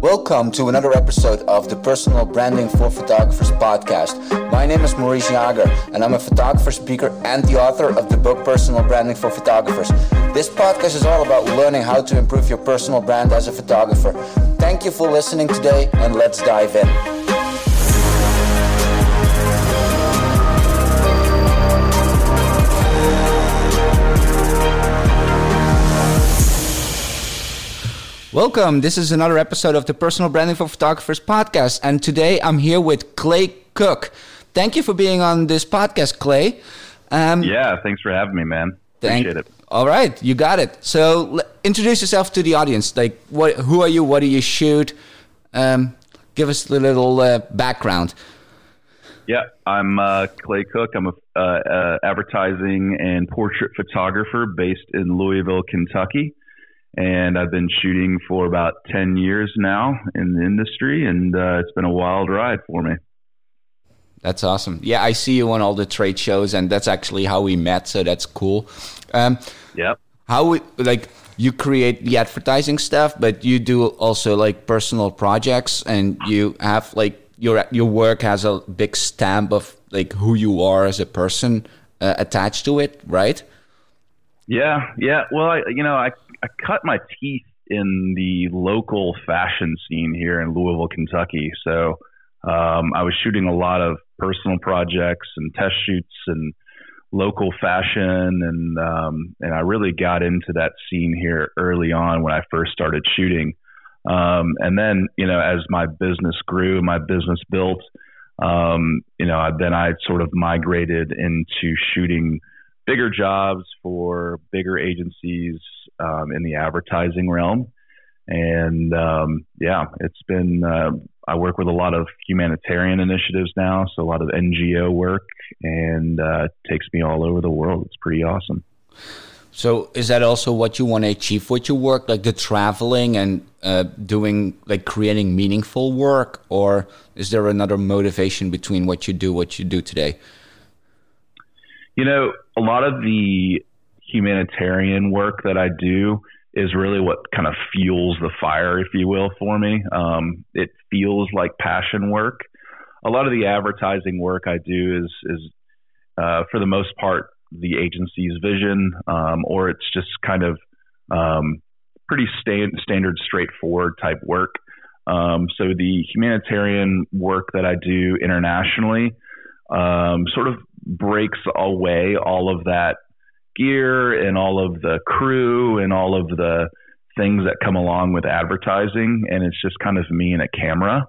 Welcome to another episode of the Personal Branding for Photographers podcast. My name is Maurice Jager, and I'm a photographer, speaker, and the author of the book Personal Branding for Photographers. This podcast is all about learning how to improve your personal brand as a photographer. Thank you for listening today, and let's dive in. Welcome. This is another episode of the Personal Branding for Photographers podcast. And today I'm here with Clay Cook. Thank you for being on this podcast, Clay. Um, yeah, thanks for having me, man. Thank, Appreciate it. All right, you got it. So l- introduce yourself to the audience. Like, what? Who are you? What do you shoot? Um, give us a little uh, background. Yeah, I'm uh, Clay Cook. I'm a uh, uh advertising and portrait photographer based in Louisville, Kentucky and I've been shooting for about 10 years now in the industry, and uh, it's been a wild ride for me. That's awesome. Yeah, I see you on all the trade shows, and that's actually how we met, so that's cool. Um, yep. How we, like you create the advertising stuff, but you do also like personal projects, and you have like your your work has a big stamp of like who you are as a person uh, attached to it, right? Yeah, yeah. Well, I, you know, I I cut my teeth in the local fashion scene here in Louisville, Kentucky. So um, I was shooting a lot of personal projects and test shoots and local fashion, and um, and I really got into that scene here early on when I first started shooting. Um, and then you know, as my business grew, my business built. Um, you know, then I sort of migrated into shooting bigger jobs for bigger agencies um, in the advertising realm. And um, yeah, it's been, uh, I work with a lot of humanitarian initiatives now, so a lot of NGO work, and uh, takes me all over the world. It's pretty awesome. So, is that also what you want to achieve with your work, like the traveling and uh, doing, like creating meaningful work, or is there another motivation between what you do, what you do today? You know, a lot of the humanitarian work that I do is really what kind of fuels the fire, if you will, for me. Um, it feels like passion work. A lot of the advertising work I do is is uh, for the most part the agency's vision, um, or it's just kind of um, pretty stand, standard, straightforward type work. Um, so the humanitarian work that I do internationally um, sort of breaks away all of that gear and all of the crew and all of the things that come along with advertising. And it's just kind of me and a camera.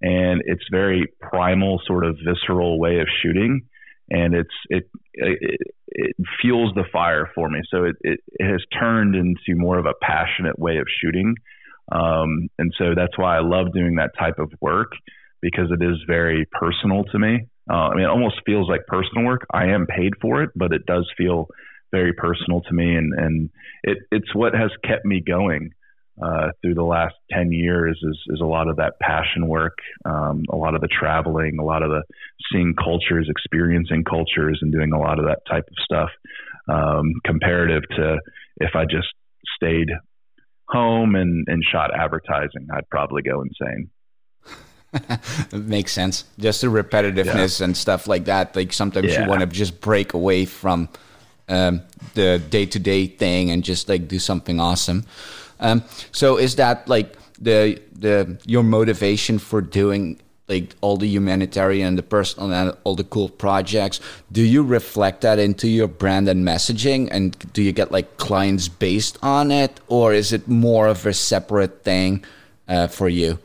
And it's very primal, sort of visceral way of shooting. And it's it it, it fuels the fire for me. So it, it, it has turned into more of a passionate way of shooting. Um, and so that's why I love doing that type of work because it is very personal to me. Uh, I mean, it almost feels like personal work. I am paid for it, but it does feel very personal to me, and and it, it's what has kept me going uh, through the last ten years. Is is a lot of that passion work, um, a lot of the traveling, a lot of the seeing cultures, experiencing cultures, and doing a lot of that type of stuff. Um, comparative to if I just stayed home and, and shot advertising, I'd probably go insane. makes sense. Just the repetitiveness yeah. and stuff like that. Like sometimes yeah. you want to just break away from um, the day to day thing and just like do something awesome. Um, so is that like the the your motivation for doing like all the humanitarian, and the personal, and all the cool projects? Do you reflect that into your brand and messaging, and do you get like clients based on it, or is it more of a separate thing uh, for you?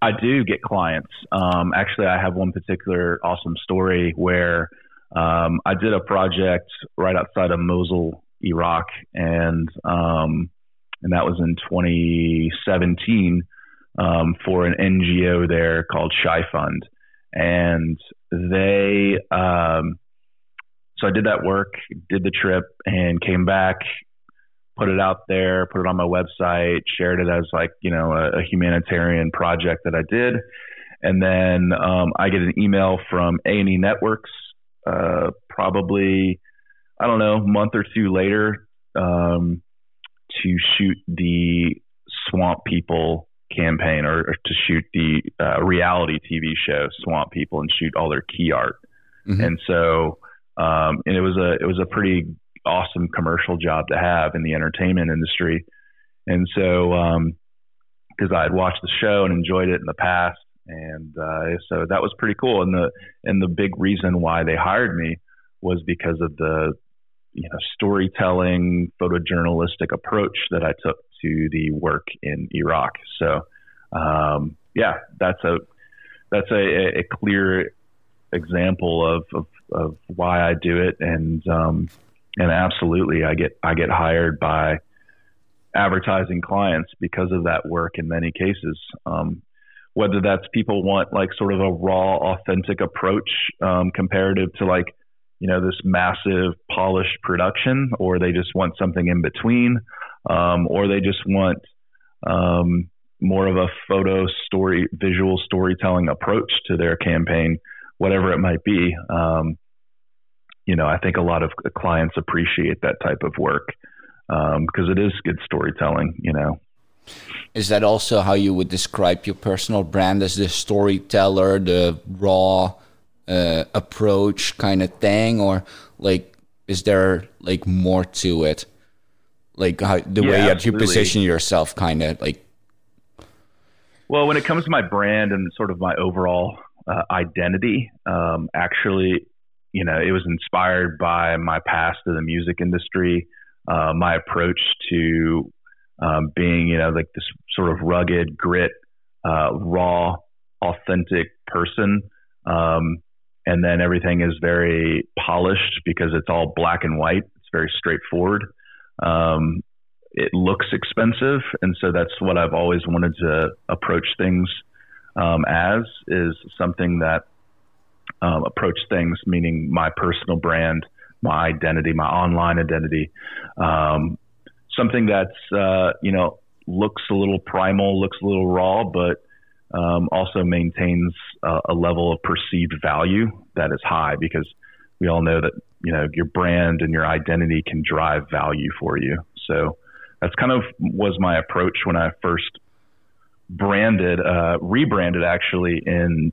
I do get clients. Um, actually, I have one particular awesome story where um, I did a project right outside of Mosul, Iraq, and um, and that was in 2017 um, for an NGO there called Shai Fund, and they. Um, so I did that work, did the trip, and came back put it out there, put it on my website, shared it as like, you know, a, a humanitarian project that I did. And then um, I get an email from A&E Networks, uh, probably, I don't know, a month or two later um, to shoot the Swamp People campaign or, or to shoot the uh, reality TV show Swamp People and shoot all their key art. Mm-hmm. And so, um, and it was a it was a pretty awesome commercial job to have in the entertainment industry. And so, because um, I had watched the show and enjoyed it in the past, and uh, so that was pretty cool. And the and the big reason why they hired me was because of the you know storytelling photojournalistic approach that I took to the work in Iraq. So um, yeah, that's a that's a, a clear example of, of, of why I do it, and um, and absolutely, I get I get hired by advertising clients because of that work in many cases. Um, whether that's people want like sort of a raw, authentic approach um, comparative to like you know this massive polished production, or they just want something in between, um, or they just want um, more of a photo story, visual storytelling approach to their campaign, whatever it might be. Um, you know, I think a lot of clients appreciate that type of work because um, it is good storytelling. You know. Is that also how you would describe your personal brand as the storyteller, the raw uh, approach kind of thing, or like is there like more to it? Like how, the yeah, way that you position yourself, kind of like. Well, when it comes to my brand and sort of my overall uh, identity, um, actually, you know, it was inspired by my past in the music industry, uh, my approach to um, being, you know, like this sort of rugged, grit, uh, raw, authentic person. Um, and then everything is very polished because it's all black and white. It's very straightforward. Um, it looks expensive, and so that's what I've always wanted to approach things um, as is something that um, approach things, meaning my personal brand, my identity, my online identity, um, something that's uh, you know looks a little primal, looks a little raw, but um, also maintains a, level of perceived value that is high because we all know that you know your brand and your identity can drive value for you. So that's kind of was my approach when I first branded, uh, rebranded actually in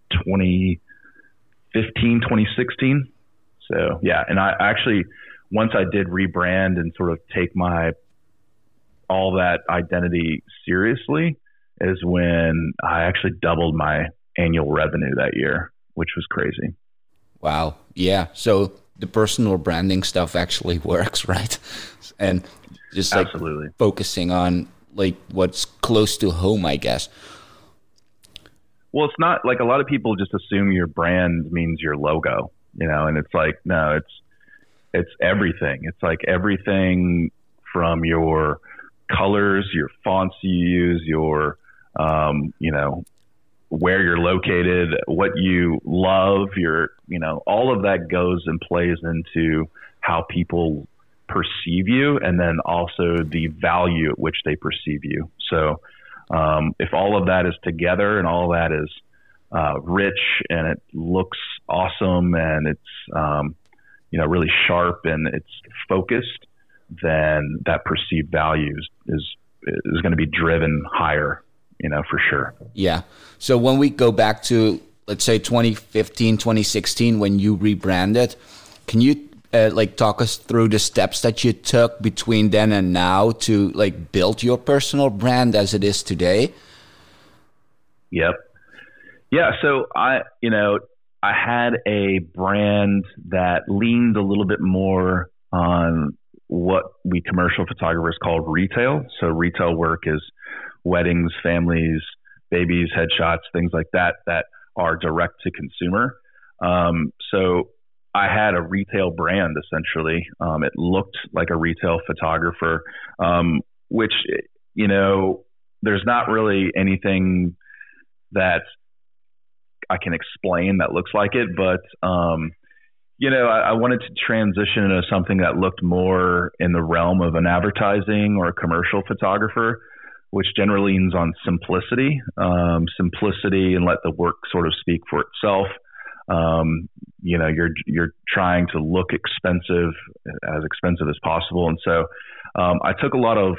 2015, 2016. So yeah, and I actually once I did rebrand and sort of take my all that identity seriously, is when I actually doubled my annual revenue that year, which was crazy. Wow. Yeah. So the personal branding stuff actually works, right? And just like Absolutely. focusing on like what's close to home, I guess. Well, it's not like a lot of people just assume your brand means your logo, you know, and it's like no, it's it's everything. It's like everything from your colors, your fonts you use, your um, you know, where you're located, what you love, your, you know, all of that goes and plays into how people perceive you and then also the value at which they perceive you. So, um, if all of that is together and all of that is uh, rich and it looks awesome and it's, um, you know, really sharp and it's focused, then that perceived value is, is, is going to be driven higher you know, for sure. Yeah. So when we go back to, let's say 2015, 2016, when you rebranded, can you uh, like talk us through the steps that you took between then and now to like build your personal brand as it is today? Yep. Yeah. So I, you know, I had a brand that leaned a little bit more on what we commercial photographers call retail. So retail work is weddings, families, babies, headshots, things like that that are direct to consumer. Um, so I had a retail brand essentially. Um, it looked like a retail photographer, um, which you know, there's not really anything that I can explain that looks like it, but um, you know, I, I, wanted to transition into something that looked more in the realm of an advertising or a commercial photographer which generally leans on simplicity, um, simplicity, and let the work sort of speak for itself. Um, you know, you're you're trying to look expensive, as expensive as possible, and so um, I took a lot of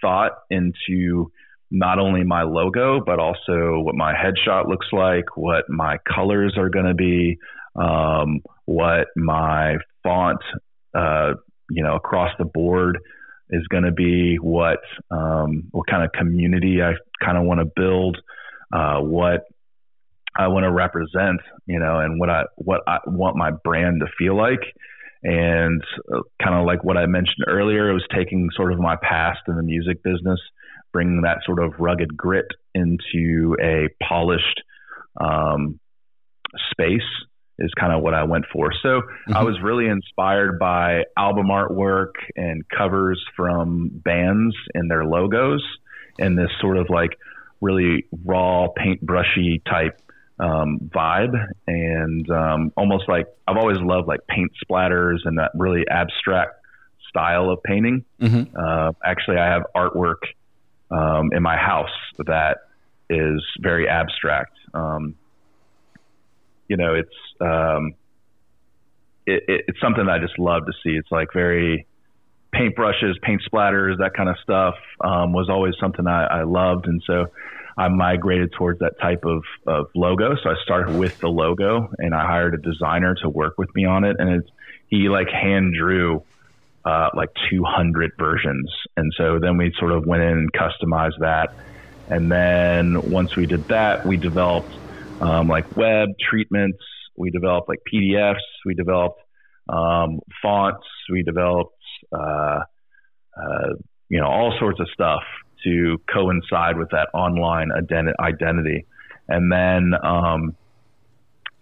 thought into not only my logo, but also what my headshot looks like, what my colors are going to be, um, what my font, uh, you know, across the board is going to be, what um, what kind of community I kind of want to build, uh, what I want to represent, you know, and what I what I want my brand to feel like. And uh, kind of like what I mentioned earlier, it was taking sort of my past in the music business bringing that sort of rugged grit into a polished um, space is kind of what I went for. So mm-hmm. I was really inspired by album artwork and covers from bands and their logos and this sort of like really raw paintbrushy type um, vibe and um, almost like I've always loved like paint splatters and that really abstract style of painting. Mm-hmm. Uh, actually, I have artwork um, in my house that is very abstract. Um, you know, it's um, it, it, it's something I just love to see. It's like very paintbrushes, paint splatters, that kind of stuff um, was always something I, I loved, and so I migrated towards that type of, of logo. So I started with the logo, and I hired a designer to work with me on it, and it's, he like hand drew uh, like 200 versions. And so then we sort of went in and customized that. And then once we did that, we developed um, like web treatments. We developed like PDFs. We developed um, fonts. We developed, uh, uh, you know, all sorts of stuff to coincide with that online identi- identity. And then um,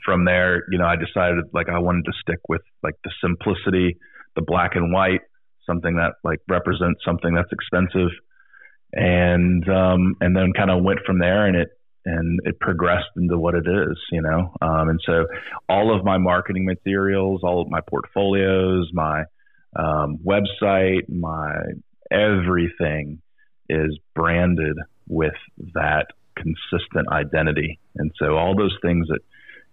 from there, you know, I decided like I wanted to stick with like the simplicity the black and white, something that like represents something that's expensive, and um, and then kind of went from there, and it and it progressed into what it is, you know. Um, and so all of my marketing materials, all of my portfolios, my um, website, my everything is branded with that consistent identity. And so all those things that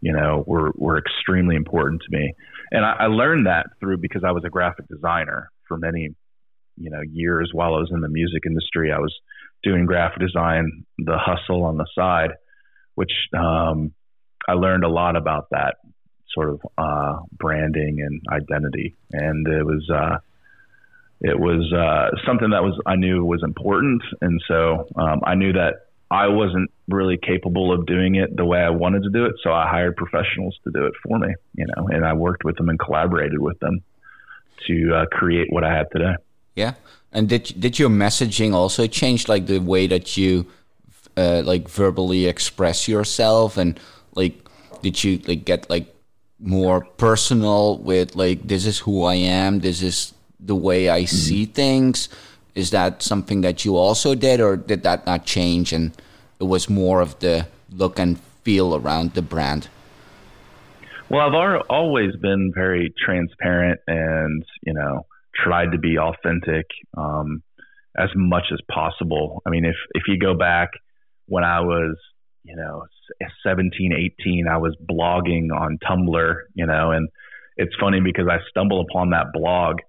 you know were were extremely important to me and I, I learned that through because I was a graphic designer for many, you know, years while I was in the music industry. I was doing graphic design, the hustle on the side, which um, I learned a lot about that sort of uh, branding and identity, and it was uh, it was uh, something that was I knew was important, and so um, I knew that I wasn't really capable of doing it the way I wanted to do it, so I hired professionals to do it for me, you know, and I worked with them and collaborated with them to uh, create what I have today. Yeah, and did did your messaging also change, like the way that you uh, like verbally express yourself, and like did you like get like more personal with like this is who I am, this is the way I mm-hmm. see things is that something that you also did, or did that not change and it was more of the look and feel around the brand? Well, I've always been very transparent and, you know, tried to be authentic um, as much as possible. I mean, if, if you go back when I was, you know, 17, 18, I was blogging on Tumblr, you know, and it's funny because I stumbled upon that blog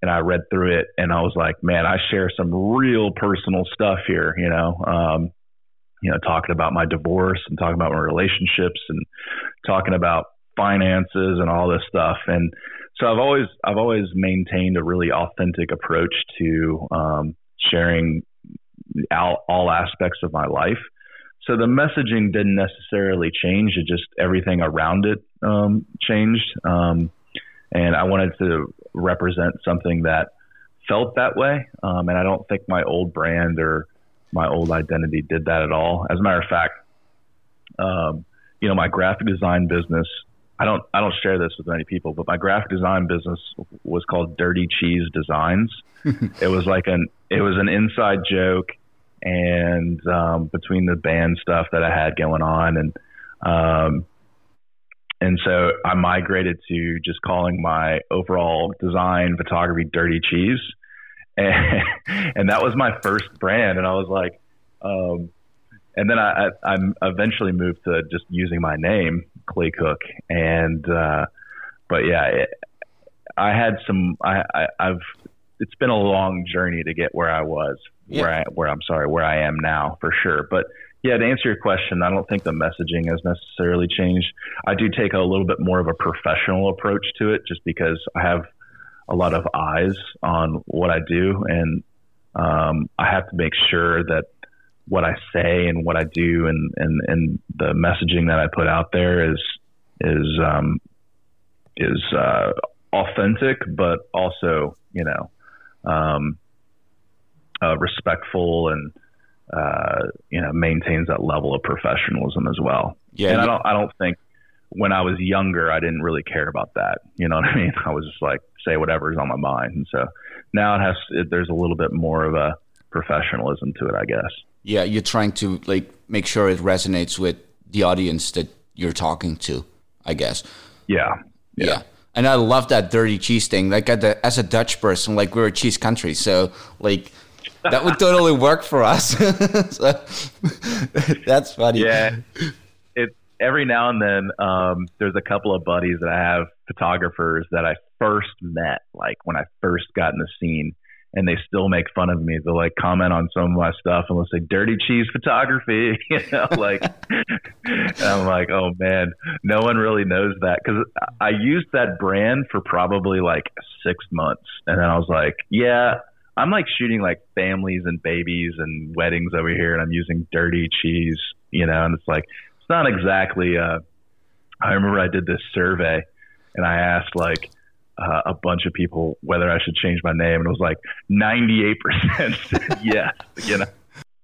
and I read through it and I was like, man, I share some real personal stuff here, you know, um, you know, talking about my divorce and talking about my relationships and talking about finances and all this stuff. And so I've always, I've always maintained a really authentic approach to, um, sharing all, all aspects of my life. So the messaging didn't necessarily change. It just everything around it um, changed. Um, and I wanted to represent something that felt that way. Um, and I don't think my old brand or my old identity did that at all. As a matter of fact, um, you know, my graphic design business. I don't I don't share this with many people, but my graphic design business was called Dirty Cheese Designs. it was like an it was an inside joke, and um, between the band stuff that I had going on, and um, and so I migrated to just calling my overall design photography Dirty Cheese. And, and that was my first brand. And I was like, um, and then I, I, I, eventually moved to just using my name, Clay Cook. And, uh, but yeah, it, I had some, I, I, I've, it's been a long journey to get where I was yeah. where I where I'm sorry where I am now for sure. But yeah, to answer your question, I don't think the messaging has necessarily changed. I do take a little bit more of a professional approach to it, just because I have a lot of eyes on what I do, and um, I have to make sure that what I say and what I do and, and, and the messaging that I put out there is is um, is uh, authentic, but also you know um, uh, respectful and uh, you know maintains that level of professionalism as well. Yeah, and I don't I don't think when I was younger I didn't really care about that. You know what I mean? I was just like say whatever's on my mind, and so now it has it, there's a little bit more of a professionalism to it, I guess. Yeah, you're trying to like make sure it resonates with the audience that you're talking to, I guess. Yeah. Yeah. yeah. And I love that dirty cheese thing. Like as a Dutch person, like we're a cheese country, so like that would totally work for us. so, that's funny. Yeah. It every now and then um, there's a couple of buddies that I have photographers that I first met, like when I first got in the scene, and they still make fun of me. They'll like comment on some of my stuff and they'll say "dirty cheese photography," you know, like. I'm like, oh man, no one really knows that because I used that brand for probably like six months, and then I was like, yeah, I'm like shooting like families and babies and weddings over here, and I'm using dirty cheese, you know, and it's like it's not exactly. Uh, I remember I did this survey, and I asked like uh, a bunch of people whether I should change my name, and it was like 98% said yes. You know,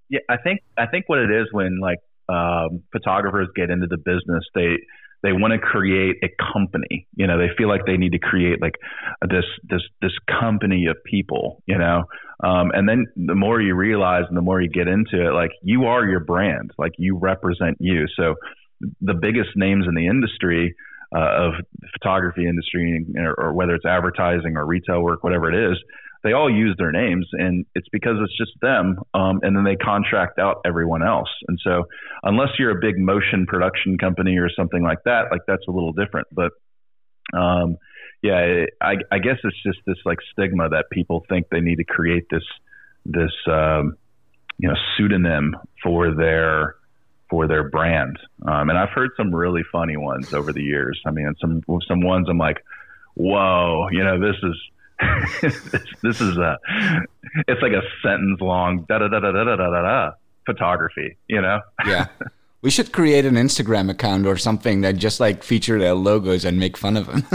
yeah, I think I think what it is when like um, photographers get into the business, they they want to create a company. You know, they feel like they need to create like this this this company of people. You know, um, and then the more you realize and the more you get into it, like you are your brand, like you represent you. So the biggest names in the industry uh, of the photography industry, or, or whether it's advertising or retail work, whatever it is, they all use their names, and it's because it's just them. Um, and then they contract out everyone else. And so, unless you're a big motion production company or something like that, like that's a little different. But um, yeah, I, I guess it's just this like stigma that people think they need to create this this um, you know pseudonym for their for their brand. Um, and I've heard some really funny ones over the years. I mean, some some ones I'm like, whoa, you know, this is this, this is a it's like a sentence long da da da da da da da da photography, you know? Yeah. We should create an Instagram account or something that just like feature their logos and make fun of them.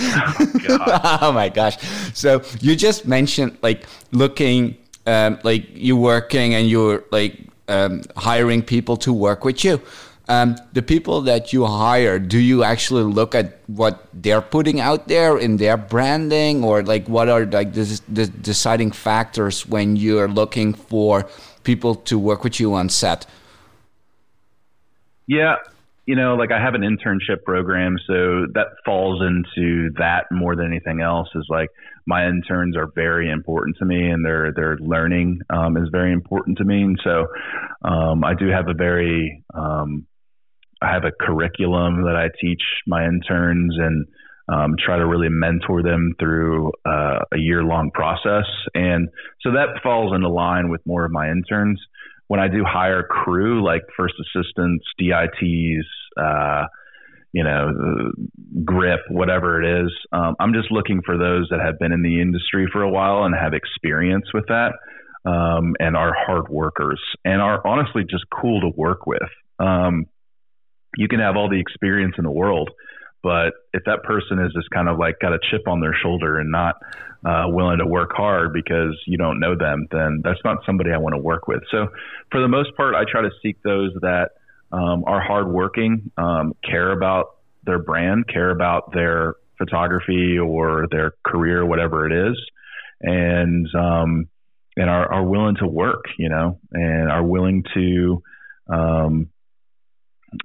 oh, oh, my gosh. So you just mentioned like looking um, like you working and you're like um, hiring people to work with you. Um, the people that you hire, do you actually look at what they're putting out there in their branding, or like what are like the, the deciding factors when you're looking for people to work with you on set? Yeah, you know, like I have an internship program, so that falls into that more than anything else. Is like my interns are very important to me, and their their learning um, is very important to me, and so um, I do have a very um, I have a curriculum that I teach my interns and um, try to really mentor them through uh, a year long process, and so that falls into line with more of my interns when I do hire crew like first assistants, DITs, uh, you know, grip, whatever it is, um, I'm just looking for those that have been in the industry for a while and have experience with that, um, and are hard workers and are honestly just cool to work with. Um, you can have all the experience in the world, but if that person is just kind of like got a chip on their shoulder and not uh, willing to work hard because you don't know them, then that's not somebody I want to work with. So, for the most part, I try to seek those that um, are hardworking, um, care about their brand, care about their photography or their career, whatever it is, and um, and are, are willing to work, you know, and are willing to um,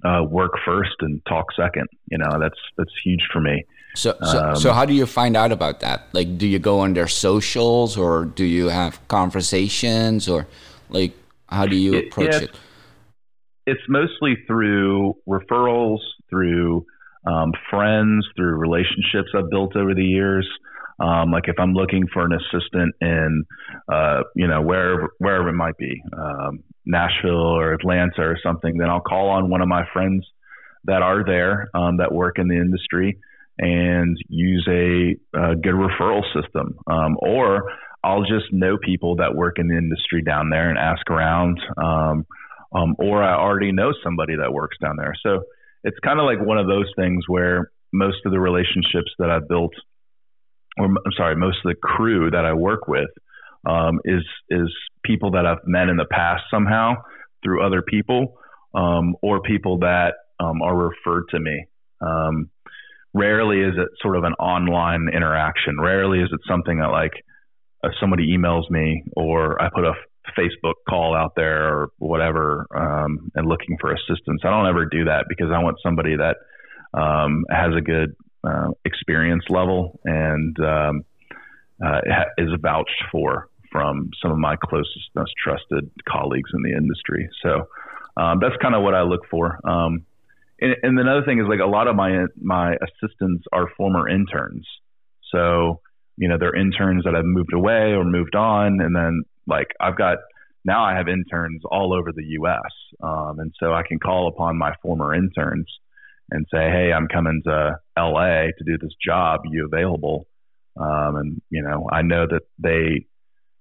uh, work first and talk second. You know, that's that's huge for me. So, so, um, so, how do you find out about that? Like, do you go on their socials, or do you have conversations, or like, how do you approach it? it? It's mostly through referrals, through um, friends, through relationships I've built over the years. Um, like if I'm looking for an assistant in, uh, you know, wherever wherever it might be, um, Nashville or Atlanta or something, then I'll call on one of my friends that are there um, that work in the industry and use a, a good referral system. Um, or I'll just know people that work in the industry down there and ask around. Um, um, or I already know somebody that works down there. So it's kind of like one of those things where most of the relationships that I've built, or I'm sorry, most of the crew that I work with, um, is is people that I've met in the past somehow through other people, um, or people that um, are referred to me. Um, rarely is it sort of an online interaction. Rarely is it something that like uh, somebody emails me or I put a Facebook call out there or whatever um, and looking for assistance. I don't ever do that because I want somebody that um, has a good uh, experience level and um, uh, is vouched for from some of my closest, most trusted colleagues in the industry. So um, that's kind of what I look for. Um, and, and another thing is like a lot of my my assistants are former interns, so you know they're interns that have moved away or moved on, and then like I've got now I have interns all over the U.S. Um, and so I can call upon my former interns and say, "Hey, I'm coming to L.A. to do this job. Are you available?" Um, and you know, I know that they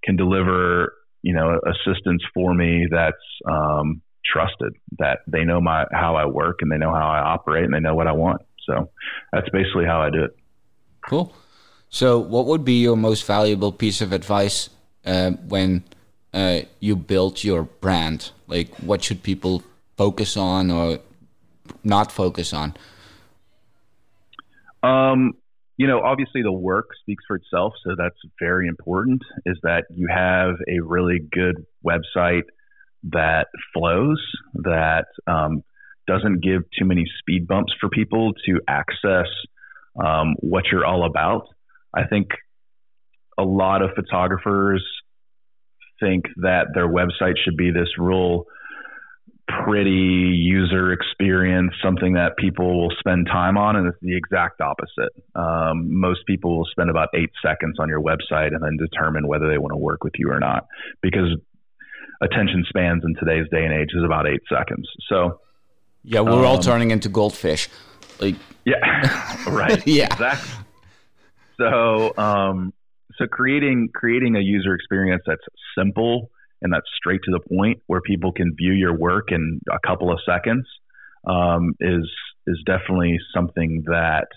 can deliver, you know, assistance for me that's um, trusted. That they know my how I work and they know how I operate and they know what I want. So that's basically how I do it. Cool. So, what would be your most valuable piece of advice uh, when uh, you build your brand? Like, what should people focus on or not focus on? Um, you know, obviously the work speaks for itself, so that's very important. Is that you have a really good website that flows, that um, doesn't give too many speed bumps for people to access um, what you're all about. I think a lot of photographers think that their website should be this real pretty user experience, something that people will spend time on, and it's the exact opposite. Um, most people will spend about eight seconds on your website and then determine whether they want to work with you or not, because attention spans in today's day and age is about eight seconds. So, yeah, we're um, all turning into goldfish. Like, yeah, right, yeah, exactly. So, um, so creating creating a user experience that's simple and that's straight to the point, where people can view your work in a couple of seconds, um, is is definitely something that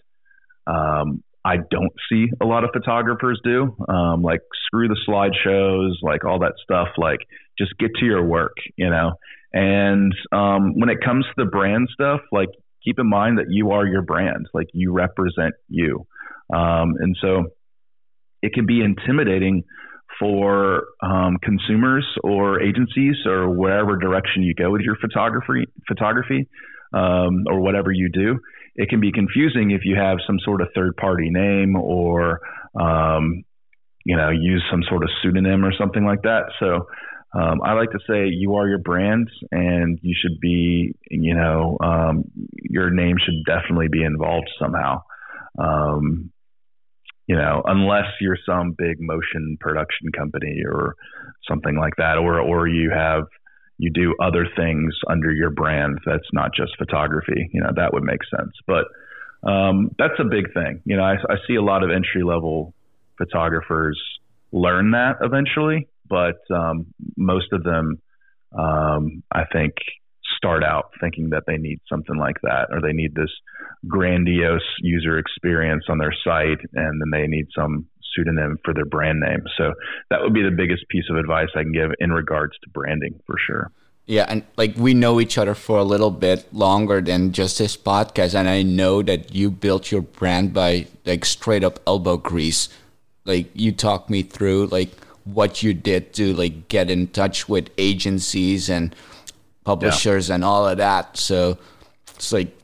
um, I don't see a lot of photographers do. Um, like screw the slideshows, like all that stuff. Like just get to your work, you know. And um, when it comes to the brand stuff, like keep in mind that you are your brand, like you represent you. Um, and so it can be intimidating for um, consumers or agencies or wherever direction you go with your photography, photography um, or whatever you do. It can be confusing if you have some sort of third party name or um, you know use some sort of pseudonym or something like that. So um, I like to say you are your brand, and you should be, you know, um, your name should definitely be involved somehow. Um, you know, unless you're some big motion production company or something like that, or or you have you do other things under your brand that's not just photography. You know, that would make sense. But um, that's a big thing. You know, I, I see a lot of entry level photographers learn that eventually, but um, most of them, um, I think, start out thinking that they need something like that or they need this grandiose user experience on their site and then they need some pseudonym for their brand name. So that would be the biggest piece of advice I can give in regards to branding for sure. Yeah, and like we know each other for a little bit longer than just this podcast, and I know that you built your brand by like straight up elbow grease. Like you talked me through like what you did to like get in touch with agencies and publishers yeah. and all of that. So it's like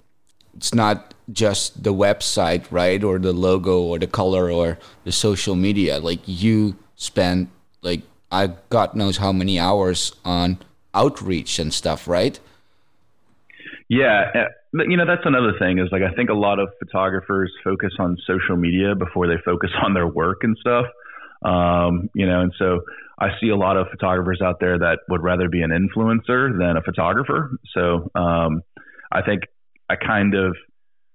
it's not just the website, right, or the logo or the color or the social media. Like you spend like I God knows how many hours on outreach and stuff, right? Yeah, uh, you know that's another thing is like I think a lot of photographers focus on social media before they focus on their work and stuff. Um, you know, and so I see a lot of photographers out there that would rather be an influencer than a photographer. So um, I think I kind of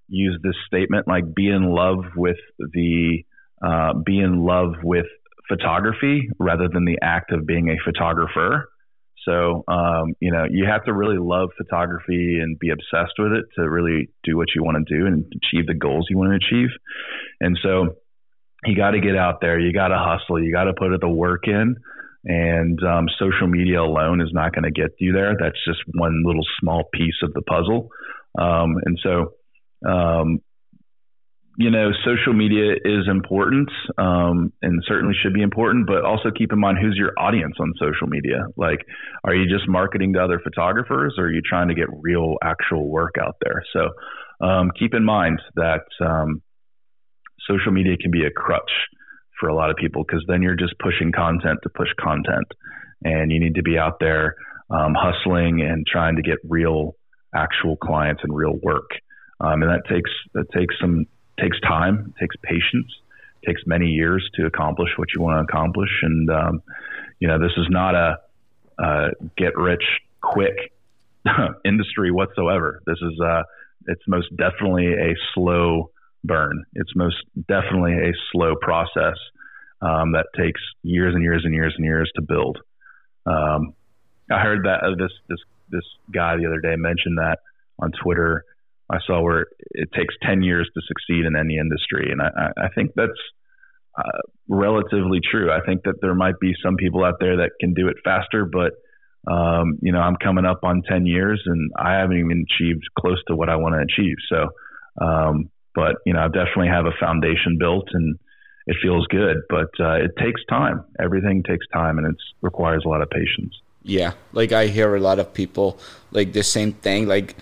use this statement like be in love with the uh, be in love with photography rather than the act of being a photographer. So, um, you know, you have to really love photography and be obsessed with it to really do what you want to do and achieve the goals you want to achieve. And so, you got to get out there, you got to hustle, you got to put the work in. And um, social media alone is not going to get you there. That's just one little small piece of the puzzle. Um, and so, um, you know, social media is important um, and certainly should be important, but also keep in mind who's your audience on social media. Like, are you just marketing to other photographers or are you trying to get real, actual work out there? So, um, keep in mind that um, social media can be a crutch for a lot of people because then you're just pushing content to push content. And you need to be out there um, hustling and trying to get real, actual clients and real work. Um, and that takes that takes some takes time, takes patience, takes many years to accomplish what you want to accomplish. And um, you know, this is not a, get rich quick industry whatsoever. This is uh, it's most definitely a slow burn. It's most definitely a slow process um, that takes years and years and years and years to build. Um, I heard that uh, this this this guy the other day mentioned that on Twitter I saw where it takes 10 years to succeed in any industry. And I, I think that's uh, relatively true. I think that there might be some people out there that can do it faster, but um, you know, I'm coming up on 10 years and I haven't even achieved close to what I want to achieve. So, um, but you know, I definitely have a foundation built and it feels good, but uh, it takes time. Everything takes time and it requires a lot of patience. Yeah. Like I hear a lot of people like the same thing. Like,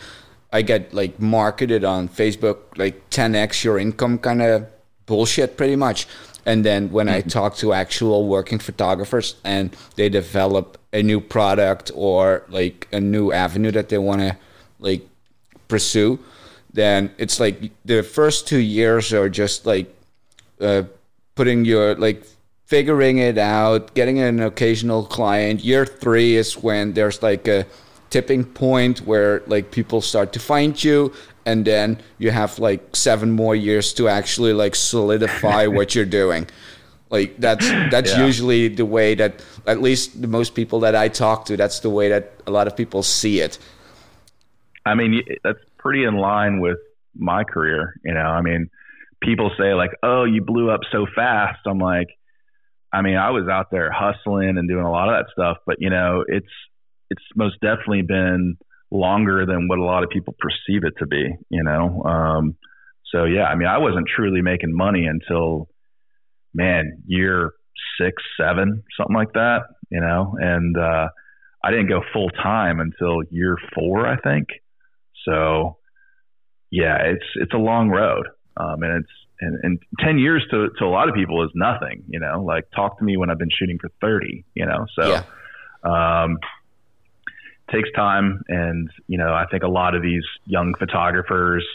I get like marketed on Facebook like 10x your income kind of bullshit pretty much. And then when mm-hmm. I talk to actual working photographers and they develop a new product or like a new avenue that they want to like pursue, then it's like the first two years are just like uh, putting your like figuring it out, getting an occasional client. Year three is when there's like a tipping point where like people start to find you and then you have like seven more years to actually like solidify what you're doing like that's that's yeah. usually the way that at least the most people that i talk to that's the way that a lot of people see it i mean that's pretty in line with my career you know i mean people say like oh you blew up so fast i'm like i mean i was out there hustling and doing a lot of that stuff but you know it's it's most definitely been longer than what a lot of people perceive it to be, you know? Um, so yeah, I mean, I wasn't truly making money until, man, year six, seven, something like that, you know? And, uh, I didn't go full time until year four, I think. So yeah, it's, it's a long road. Um, and it's, and, and 10 years to, to a lot of people is nothing, you know, like talk to me when I've been shooting for 30, you know? So, yeah. um, takes time, and you know I think a lot of these young photographers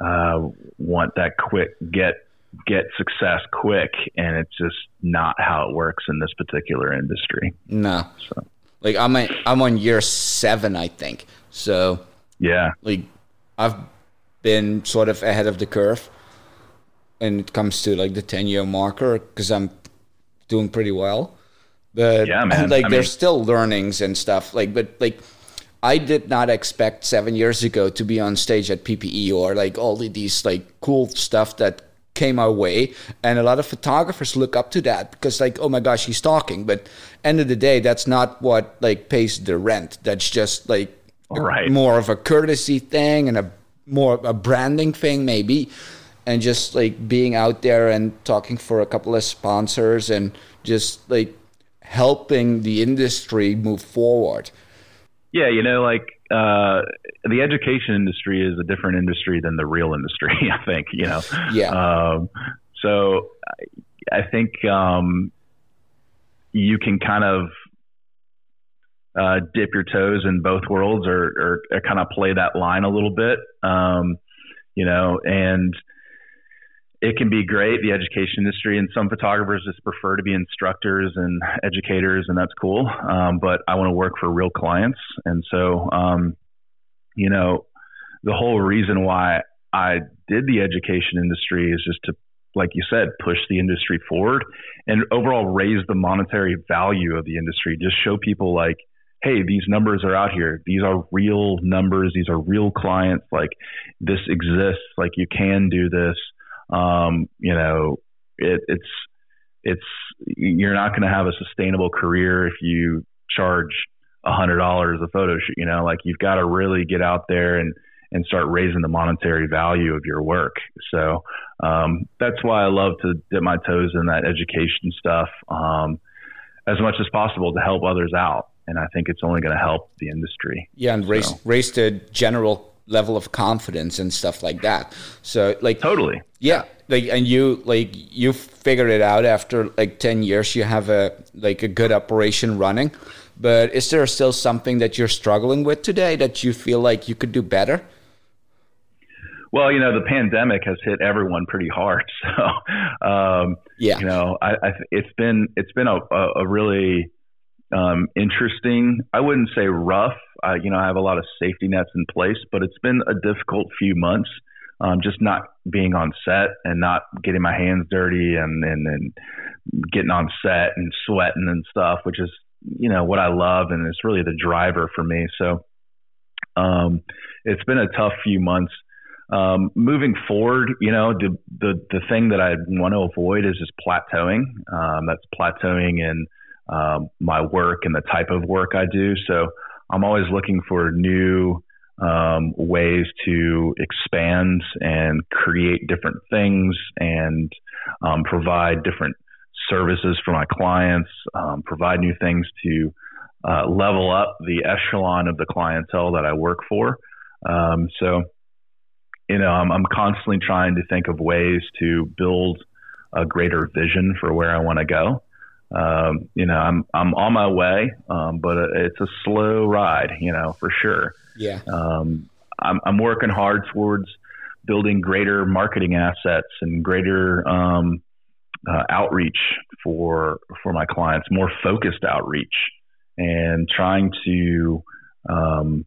uh, want that quick get get success quick, and it's just not how it works in this particular industry. No, so. like I'm a, I'm on year seven, I think. So yeah, like I've been sort of ahead of the curve, and it comes to like the ten year marker because I'm doing pretty well. But yeah, man. like I there's mean, still learnings and stuff. Like, but like I did not expect seven years ago to be on stage at PPE or like all of these like cool stuff that came our way and a lot of photographers look up to that because like oh my gosh he's talking but end of the day that's not what like pays the rent that's just like right. more of a courtesy thing and a more a branding thing maybe and just like being out there and talking for a couple of sponsors and just like helping the industry move forward? Yeah, you know, like uh, the education industry is a different industry than the real industry. I think you know. Yeah. Um, so I think um, you can kind of uh, dip your toes in both worlds or, or, or kind of play that line a little bit. Um, you know, and it can be great, the education industry, and some photographers just prefer to be instructors and educators, and that's cool. Um, but I want to work for real clients. And so, um, you know, the whole reason why I did the education industry is just to, like you said, push the industry forward and overall raise the monetary value of the industry. Just show people like, hey, these numbers are out here. These are real numbers. These are real clients. Like this exists. Like you can do this. Um, you know, it, it's it's you're not going to have a sustainable career if you charge a hundred dollars a photo shoot. You know, like you've got to really get out there and and start raising the monetary value of your work. So um, that's why I love to dip my toes in that education stuff um, as much as possible to help others out. And I think it's only going to help the industry. Yeah, and raise so. raise the general level of confidence and stuff like that. So like totally, yeah, like and you like you figured it out after like ten years. You have a like a good operation running. But is there still something that you're struggling with today that you feel like you could do better? Well, you know, the pandemic has hit everyone pretty hard. So, um, yeah, you know, I, I, it's been it's been a, a really um, interesting. I wouldn't say rough. I, you know, I have a lot of safety nets in place, but it's been a difficult few months. Um, just not being on set and not getting my hands dirty and, and and getting on set and sweating and stuff, which is you know what I love and it's really the driver for me. So, um, it's been a tough few months. Um, moving forward, you know, the, the, the thing that I want to avoid is just plateauing. Um, that's plateauing in um, my work and the type of work I do. So I'm always looking for new um, ways to expand and create different things and um, provide different services for my clients, um, provide new things to uh, level up the echelon of the clientele that I work for. so you know, I'm, I'm constantly trying to think of ways to build a greater vision for where I want to go. Um, you know, I'm I'm on my way, um, but it's a slow ride, you know, for sure. Yeah. Um, I'm I'm working hard towards building greater marketing assets and greater um, uh, outreach for for my clients, more focused outreach, and trying to, um,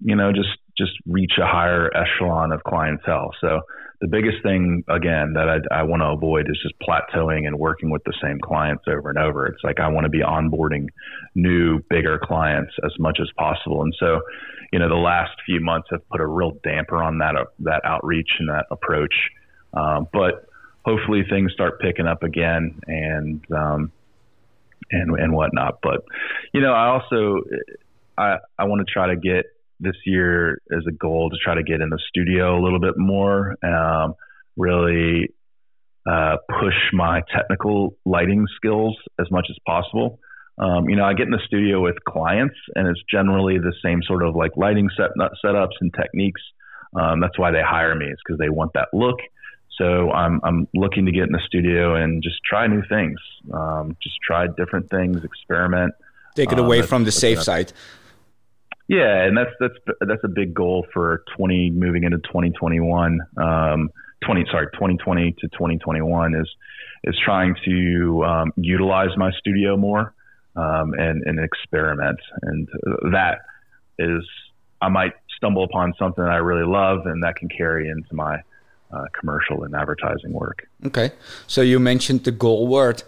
you know, just just reach a higher echelon of clientele. So the biggest thing again that I, I want to avoid is just plateauing and working with the same clients over and over. It's like I want to be onboarding new, bigger clients as much as possible. And so, you know, the last few months have put a real damper on that uh, that outreach and that approach. Um, but hopefully things start picking up again and um, and and whatnot. But you know, I also I I want to try to get this year as a goal to try to get in the studio a little bit more, um, really uh, push my technical lighting skills as much as possible. Um, you know, I get in the studio with clients, and it's generally the same sort of like lighting set setups and techniques. Um, that's why they hire me. It's because they want that look. So I'm I'm looking to get in the studio and just try new things. Um, just try different things, experiment. Take it away um, from the safe side. Yeah, and that's that's that's a big goal for 20 moving into 2021. Um, 20 sorry 2020 to 2021 is is trying to um, utilize my studio more um, and and experiment, and that is I might stumble upon something that I really love, and that can carry into my uh, commercial and advertising work. Okay, so you mentioned the goal word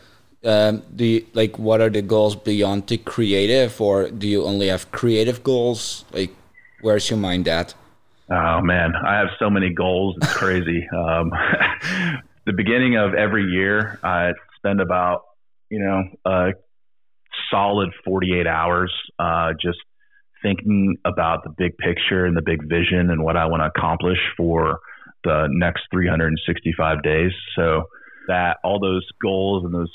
um, do you, like what are the goals beyond the creative or do you only have creative goals? Like where's your mind at? Oh man. I have so many goals. It's crazy. Um, the beginning of every year i spend about you know a solid 48 hours uh, just thinking about the big picture and the big vision and what i want to accomplish for the next 365 days. So that all those goals and those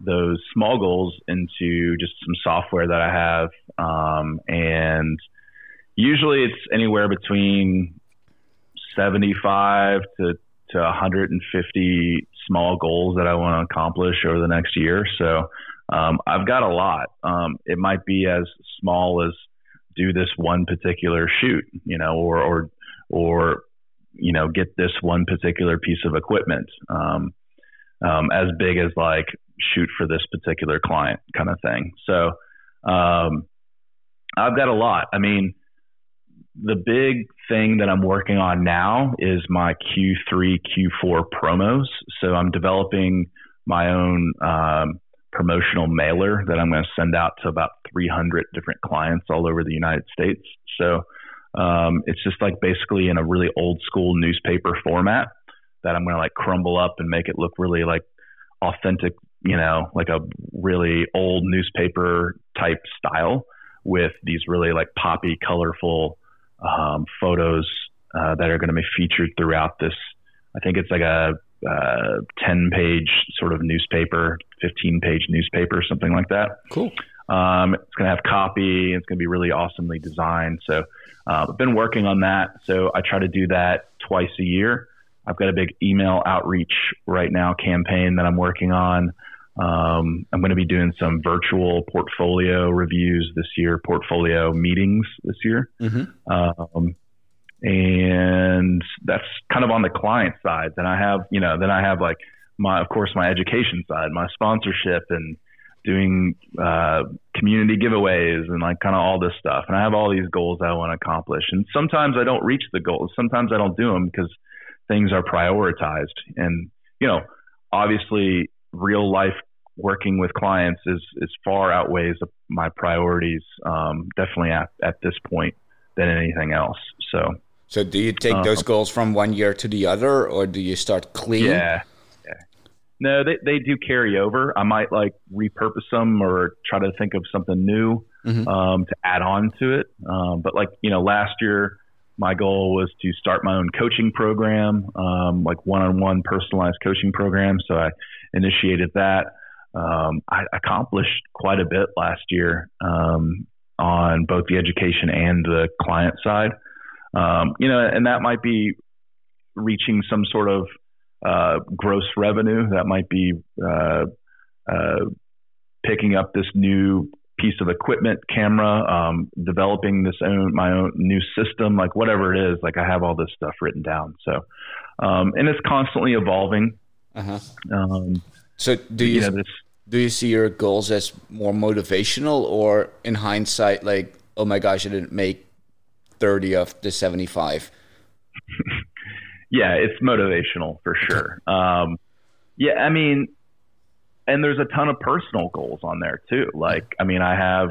those small goals into just some software that I have. Um, and usually it's anywhere between 75 to, to 150 small goals that I want to accomplish over the next year. So Um, I've got a lot. Um, it might be as small as do this one particular shoot, you know, or or or you know get this one particular piece of equipment. Um, um, as big as like shoot for this particular client kind of thing. So um, I've got a lot. I mean, the big thing that I'm working on now is my Q3, Q4 promos. So I'm developing my own um, promotional mailer that I'm going to send out to about 300 different clients all over the United States. So um, it's just like basically in a really old school newspaper format that I'm going to like crumble up and make it look really like authentic, you know, like a really old newspaper type style with these really like poppy, colorful um, photos uh, that are going to be featured throughout this. I think it's like a uh, 10 page sort of newspaper, 15 page newspaper, something like that. Cool. Um, it's going to have copy. It's going to be really awesomely designed. So uh, I've been working on that. So I try to do that twice a year. I've got a big email outreach right now campaign that I'm working on. Um, I'm going to be doing some virtual portfolio reviews this year, portfolio meetings this year. Mm-hmm. Um, and that's kind of on the client side. Then I have, you know, then I have like my, of course, my education side, my sponsorship and doing uh, community giveaways and like kind of all this stuff. And I have all these goals I want to accomplish. And sometimes I don't reach the goals. Sometimes I don't do them because things are prioritized. And, you know, obviously real life working with clients is, is far outweighs my priorities, um, definitely at, at this point than anything else. So, so do you take um, those goals from one year to the other or do you start clean? Yeah. yeah. No, they, they do carry over. I might like repurpose them or try to think of something new mm-hmm. um, to add on to it. Um, but like, you know, last year, my goal was to start my own coaching program, um, like one-on-one personalized coaching program. So I initiated that. Um, I accomplished quite a bit last year um, on both the education and the client side. Um, you know, and that might be reaching some sort of uh, gross revenue. That might be uh, uh, picking up this new piece of equipment, camera, um, developing this own my own new system, like whatever it is. Like I have all this stuff written down. So, um, and it's constantly evolving. Uh-huh. Um, so do you, you know, this, do you see your goals as more motivational, or in hindsight, like oh my gosh, I didn't make thirty of the seventy five? yeah, it's motivational for sure. Um, yeah, I mean, and there's a ton of personal goals on there too. Like, I mean, I have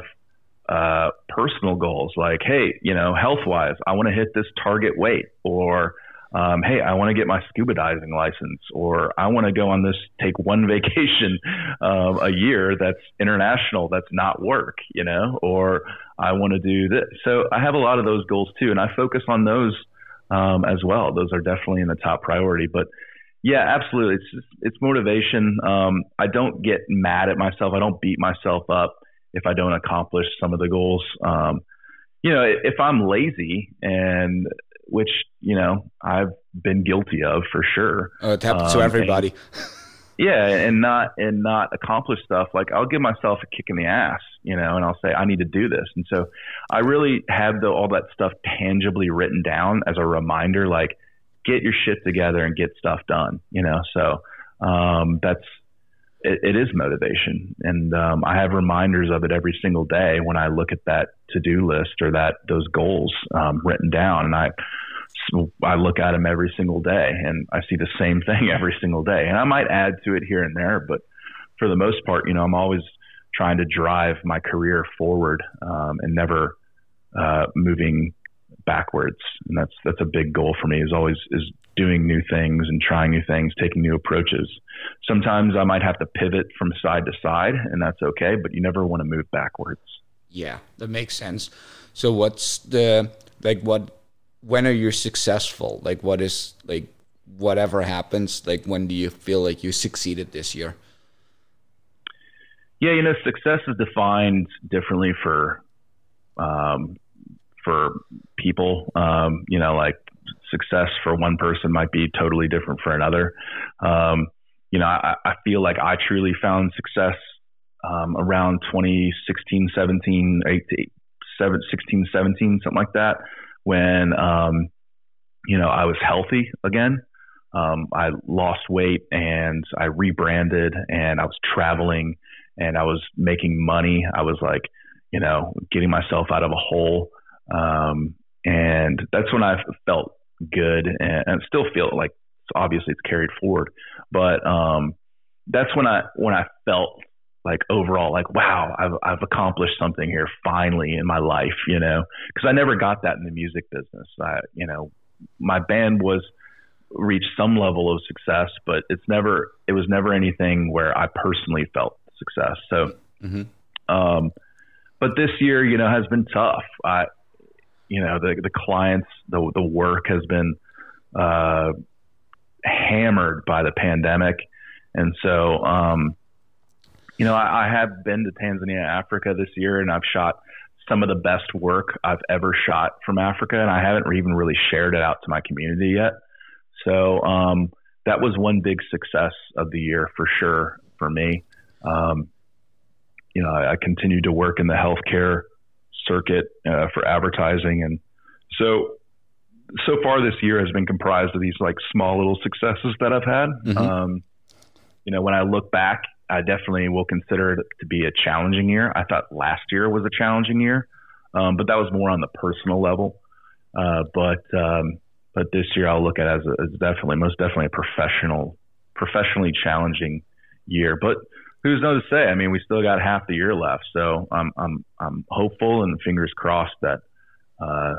uh, personal goals like, hey, you know, health wise, I want to hit this target weight, or um, hey, I want to get my scuba diving license, or I want to go on this, take one vacation um, a year that's international, that's not work, you know, or I want to do this. So I have a lot of those goals too, and I focus on those um, as well. Those are definitely in the top priority, but yeah, absolutely. It's just, it's motivation. Um, I don't get mad at myself. I don't beat myself up if I don't accomplish some of the goals. Um, you know, if I'm lazy and which you know I've been guilty of for sure. Oh, it happens um, to everybody. And, yeah, and not and not accomplish stuff like I'll give myself a kick in the ass, you know, and I'll say I need to do this. And so I really have the, all that stuff tangibly written down as a reminder, like get your shit together and get stuff done, you know. So um, that's it, it is motivation, and um, I have reminders of it every single day when I look at that to do list or that those goals um, written down, and I. I look at them every single day and I see the same thing every single day. And I might add to it here and there, but for the most part, you know, I'm always trying to drive my career forward um, and never uh, moving backwards, and that's that's a big goal for me. Is always is doing new things and trying new things, taking new approaches. Sometimes I might have to pivot from side to side, and that's okay. But you never want to move backwards. Yeah, that makes sense. So what's the like what when are you successful? Like what is like whatever happens, like when do you feel like you succeeded this year? Yeah, you know, success is defined differently for um, for people. Um, you know, like success for one person might be totally different for another. Um, you know, I, I, feel like I truly found success um, around 2016, 17, 18, 16, 17, something like that, when um, you know I was healthy again. Um, I lost weight and I rebranded and I was traveling and I was making money. I was like, you know, getting myself out of a hole. Um, and that's when I felt good and, and still feel like obviously it's carried forward, but um, that's when I when I felt like overall like wow I've I've accomplished something here finally in my life you know? Because I never got that in the music business. I you know my band was reached some level of success but it's never it was never anything where I personally felt success. So mm-hmm. um but this year you know has been tough. I you know the the clients the the work has been uh hammered by the pandemic and so um you know, I, I have been to Tanzania, Africa this year, and I've shot some of the best work I've ever shot from Africa, and I haven't even really shared it out to my community yet. So um, that was one big success of the year for sure for me. Um, you know, I, I continued to work in the healthcare circuit uh, for advertising, and so so far this year has been comprised of these like small little successes that I've had. Mm-hmm. Um, you know, when I look back I definitely will consider it to be a challenging year. I thought last year was a challenging year, um, but that was more on the personal level. Uh, but um, but this year I'll look at as, a, as definitely most definitely a professional professionally challenging year. But who's knows to say? I mean, we still got half the year left, so I'm I'm I'm hopeful and fingers crossed that uh,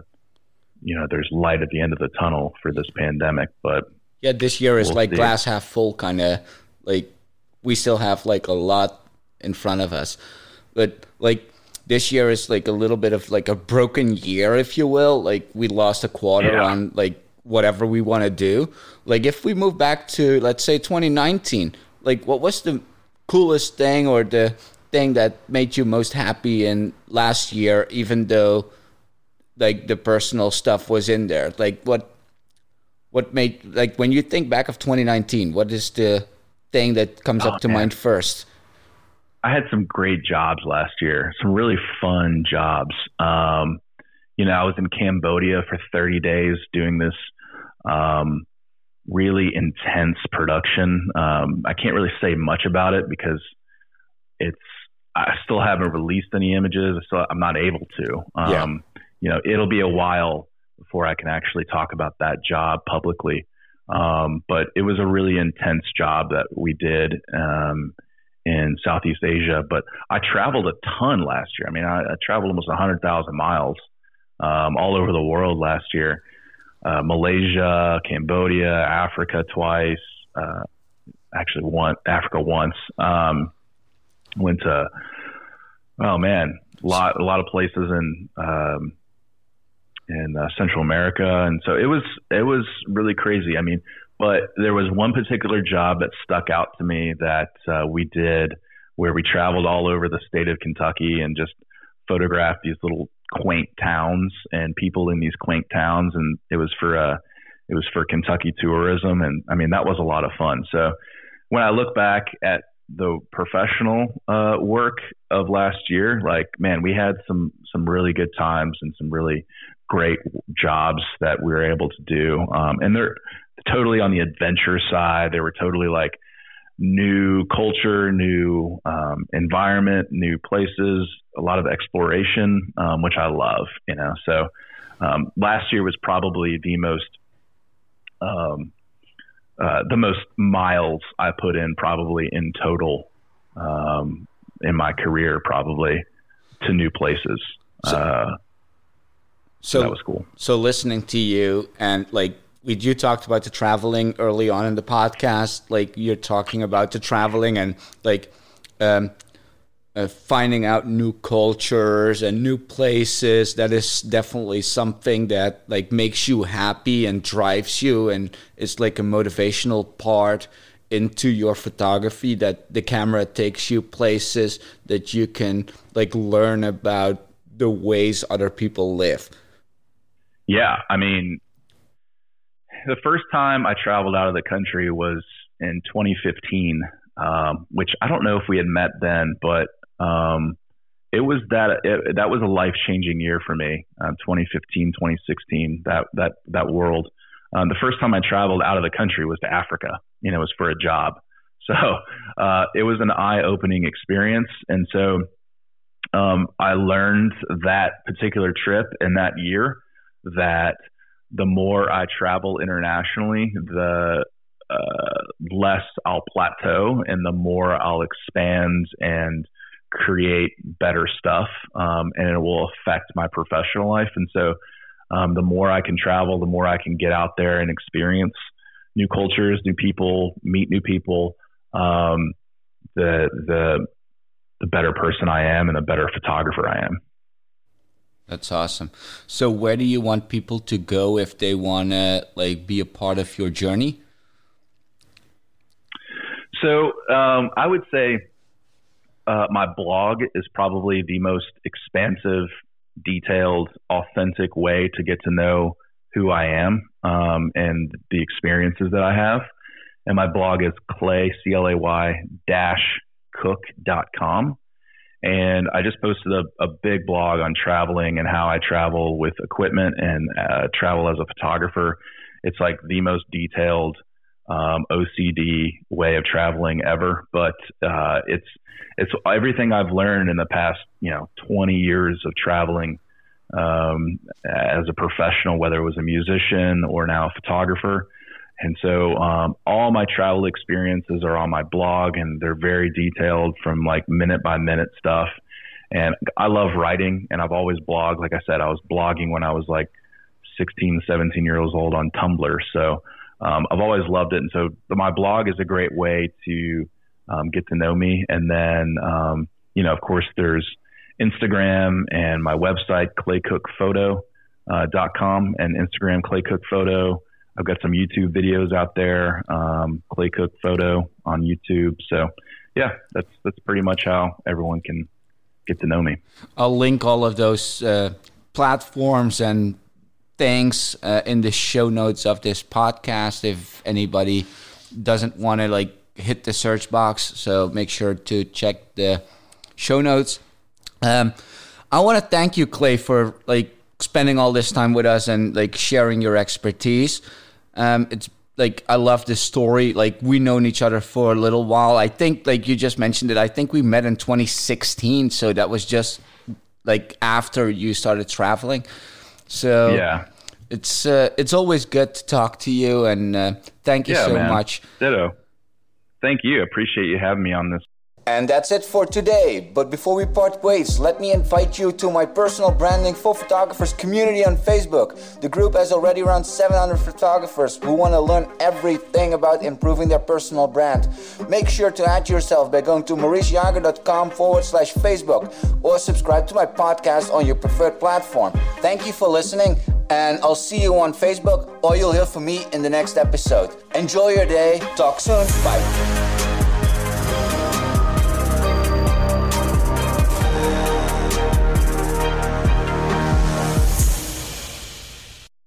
you know there's light at the end of the tunnel for this pandemic. But yeah, this year is we'll like see. glass half full kind of like we still have like a lot in front of us. But like this year is like a little bit of like a broken year, if you will. Like we lost a quarter yeah. on like whatever we want to do. Like if we move back to let's say 2019, like what was the coolest thing or the thing that made you most happy in last year, even though like the personal stuff was in there? Like what what made like when you think back of 2019, what is the thing that comes oh, up to man. mind first? I had some great jobs last year, some really fun jobs. Um, you know, I was in Cambodia for 30 days doing this um, really intense production. Um, I can't really say much about it because it's I still haven't released any images. so I'm not able to. yeah. Um, you know, it'll be a while before I can actually talk about that job publicly. Um, but it was a really intense job that we did um, in Southeast Asia. But I traveled a ton last year. I mean, I, I traveled almost 100,000 miles um, all over the world last year. Uh, Malaysia, Cambodia, Africa twice. Uh, actually, one Africa once. Um, went to oh man, a lot a lot of places in um, in uh, Central America, and so it was it was really crazy. I mean, but there was one particular job that stuck out to me that uh, we did where we traveled all over the state of Kentucky and just photographed these little quaint towns and people in these quaint towns, and it was for uh, it was for Kentucky tourism, and I mean that was a lot of fun. So when I look back at the professional uh, work of last year, like man, we had some some really good times and some really great jobs that we were able to do. Um, and they're totally on the adventure side. They were totally like new culture, new um, environment, new places, a lot of exploration, um, which I love, you know. So um, last year was probably the most um, uh, the most miles I put in probably in total um, in my career, probably to new places. So, uh, so that was cool. So listening to you and like we you talked about the traveling early on in the podcast, like you're talking about the traveling and like um, uh, finding out new cultures and new places. That is definitely something that like makes you happy and drives you, and it's like a motivational part into your photography that the camera takes you places that you can like learn about the ways other people live yeah, I mean, the first time I traveled out of the country was in 2015. um, which I don't know if we had met then, but um, it was that it, that was a life changing year for me. Uh, 2015, 2016, that that that world. Um, the first time I traveled out of the country was to Africa. You know, it was for a job. So uh, it was an eye opening experience, and so um, I learned that particular trip and that year that the more I travel internationally, the uh, less I'll plateau and the more I'll expand and create better stuff. Um, and it will affect my professional life. And so um, the more I can travel, the more I can get out there and experience new cultures, new people, meet new people. Um, the the the better person I am and the better photographer I am. That's awesome. So where do you want people to go if they want to like be a part of your journey? So um, I would say uh, my blog is probably the most expansive, detailed, authentic way to get to know who I am um, and the experiences that I have. And my blog is clay, C L A Y dash cook.com. And I just posted a, a, big blog on traveling and how I travel with equipment and uh, travel as a photographer. It's like the most detailed um, OCD way of traveling ever, but uh, it's it's everything I've learned in the past you know 20 years of traveling um, as a professional, whether it was a musician or now a photographer. And so um, all my travel experiences are on my blog and they're very detailed from like minute by minute stuff. And I love writing and I've always blogged. Like I said, I was blogging when I was like 16, 17 years old on Tumblr. So um, I've always loved it. And so my blog is a great way to um, get to know me. And then, um, you know, of course, there's Instagram and my website, claycookphoto.com uh, and Instagram, claycookphoto. I've got some YouTube videos out there, um, Clay Cook Photo on YouTube. So, yeah, that's that's pretty much how everyone can get to know me. I'll link all of those uh, platforms and things uh, in the show notes of this podcast. If anybody doesn't want to like hit the search box, so make sure to check the show notes. Um, I want to thank you, Clay, for like spending all this time with us and like sharing your expertise. Um, it's like I love this story. Like we known each other for a little while. I think like you just mentioned it. I think we met in 2016, so that was just like after you started traveling. So yeah, it's uh, it's always good to talk to you, and uh, thank you yeah, so man. much. Ditto. Thank you. Appreciate you having me on this and that's it for today. But before we part ways, let me invite you to my personal branding for photographers community on Facebook. The group has already around 700 photographers who want to learn everything about improving their personal brand. Make sure to add yourself by going to mauricejager.com forward slash Facebook or subscribe to my podcast on your preferred platform. Thank you for listening, and I'll see you on Facebook or you'll hear from me in the next episode. Enjoy your day. Talk soon. Bye.